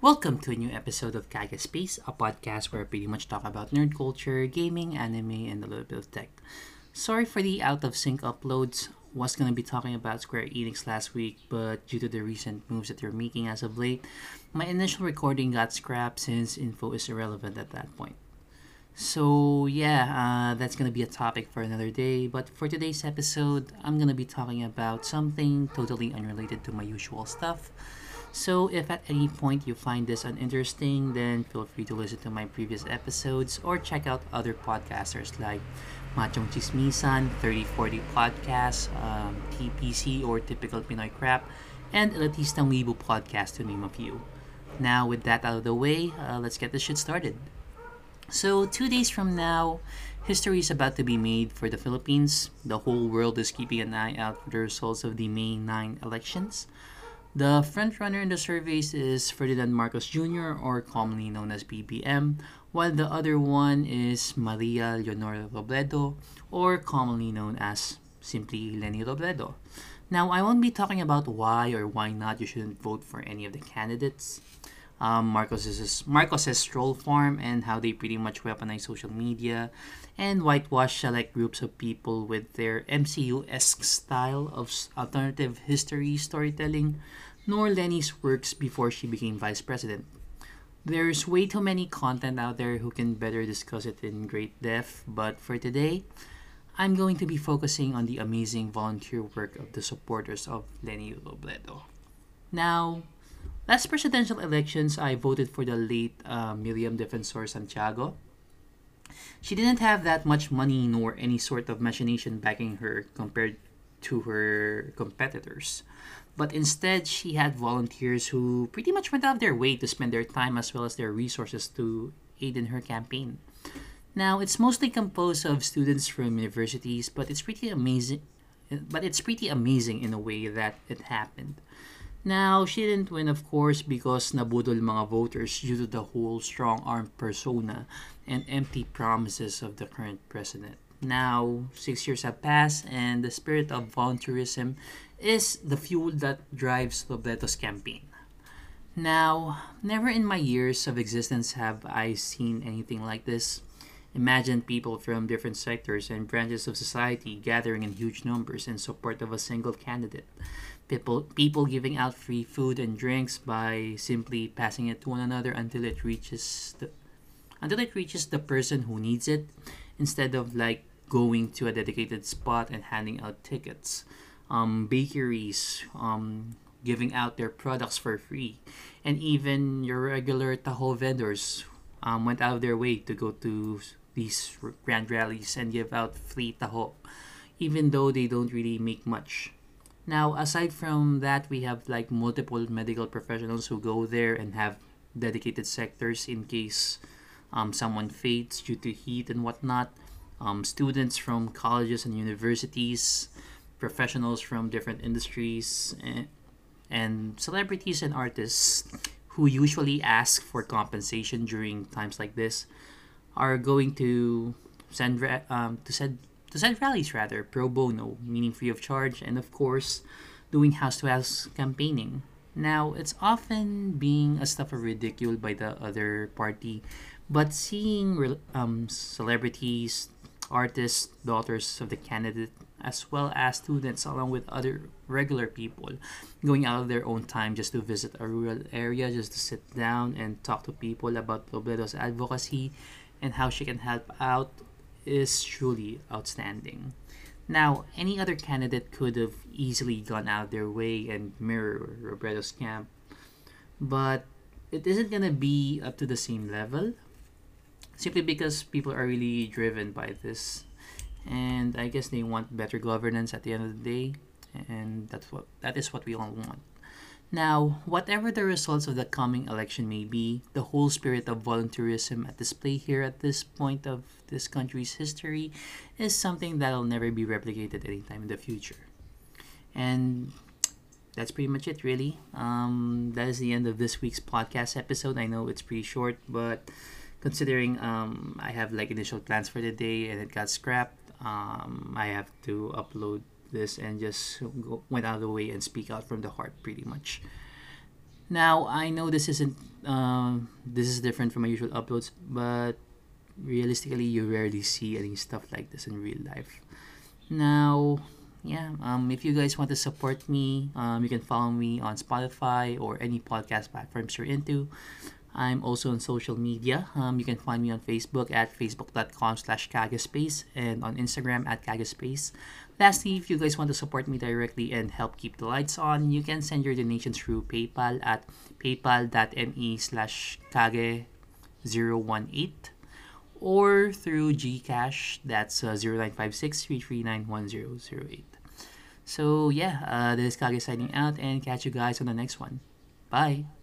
Welcome to a new episode of Kaga Space, a podcast where I pretty much talk about nerd culture, gaming, anime, and a little bit of tech. Sorry for the out of sync uploads. Was gonna be talking about Square Enix last week, but due to the recent moves that they're making as of late, my initial recording got scrapped since info is irrelevant at that point. So, yeah, uh, that's gonna be a topic for another day. But for today's episode, I'm gonna be talking about something totally unrelated to my usual stuff. So, if at any point you find this uninteresting, then feel free to listen to my previous episodes or check out other podcasters like Machong Chismisan, 3040 Podcast, um, TPC or Typical Pinoy Crap, and Elitistang Weibo Podcast, to name a few. Now, with that out of the way, uh, let's get this shit started. So, two days from now, history is about to be made for the Philippines. The whole world is keeping an eye out for the results of the May 9 elections. The frontrunner in the surveys is Ferdinand Marcos Jr., or commonly known as BBM, while the other one is Maria Leonora Robredo, or commonly known as simply Leni Robredo. Now, I won't be talking about why or why not you shouldn't vote for any of the candidates. Um, Marcos's Marcos's troll farm and how they pretty much weaponize social media and whitewash select groups of people with their MCU-esque style of alternative history storytelling, nor Leni's works before she became vice president. There's way too many content out there who can better discuss it in great depth, but for today, I'm going to be focusing on the amazing volunteer work of the supporters of Leni Robredo. Now, last presidential elections, I voted for the late uh, Miriam Defensor Santiago. She didn't have that much money nor any sort of machination backing her compared to her competitors. But instead, she had volunteers who pretty much went out of their way to spend their time as well as their resources to aid in her campaign. Now, it's mostly composed of students from universities, but it's pretty amazing. But it's pretty amazing in a way that it happened. Now, she didn't win, of course, because nabudol mga voters due to the whole strong-armed persona and empty promises of the current president. Now, six years have passed, and the spirit of volunteerism is the fuel that drives Robredo's campaign. Now, never in my years of existence have I seen anything like this. Imagine people from different sectors and branches of society gathering in huge numbers in support of a single candidate. People, people giving out free food and drinks by simply passing it to one another until it reaches the until it reaches the person who needs it instead of like going to a dedicated spot and handing out tickets. Um, bakeries um, giving out their products for free. And even your regular taho vendors um, went out of their way to go to these grand rallies and give out free taho even though they don't really make much now aside from that we have like multiple medical professionals who go there and have dedicated sectors in case um, someone faints due to heat and whatnot. Um, students from colleges and universities, professionals from different industries, and, and celebrities and artists who usually ask for compensation during times like this are going to send um, to send to send rallies rather pro bono, meaning free of charge, and of course, doing house to house campaigning. Now, it's often being a stuff of ridicule by the other party but seeing um, celebrities, artists, daughters of the candidate, as well as students, along with other regular people, going out of their own time just to visit a rural area, just to sit down and talk to people about Robredo's advocacy and how she can help out is truly outstanding. Now, any other candidate could have easily gone out of their way and mirror Robredo's camp, but it isn't gonna be up to the same level simply because people are really driven by this and i guess they want better governance at the end of the day and that's what that is what we all want now whatever the results of the coming election may be the whole spirit of volunteerism at display here at this point of this country's history is something that'll never be replicated anytime in the future. And that's pretty much it really. Um, that is the end of this week's podcast episode. I know it's pretty short but considering um, I have like initial plans for the day and it got scrapped, um, I have to upload this and just go, went out of the way and speak out from the heart pretty much. Now I know this isn't um, this is different from my usual uploads, but realistically, you rarely see any stuff like this in real life. Now, yeah, um, if you guys want to support me, um, you can follow me on Spotify or any podcast platforms you're into. I'm also on social media. Um, you can find me on Facebook at facebook.com slash kagaspace and on Instagram at kagaspace. Lastly, if you guys want to support me directly and help keep the lights on, you can send your donations through PayPal at paypal.me slash kage018 or through Gcash, that's uh, 0956 So yeah, uh, this is Kage signing out and catch you guys on the next one. Bye!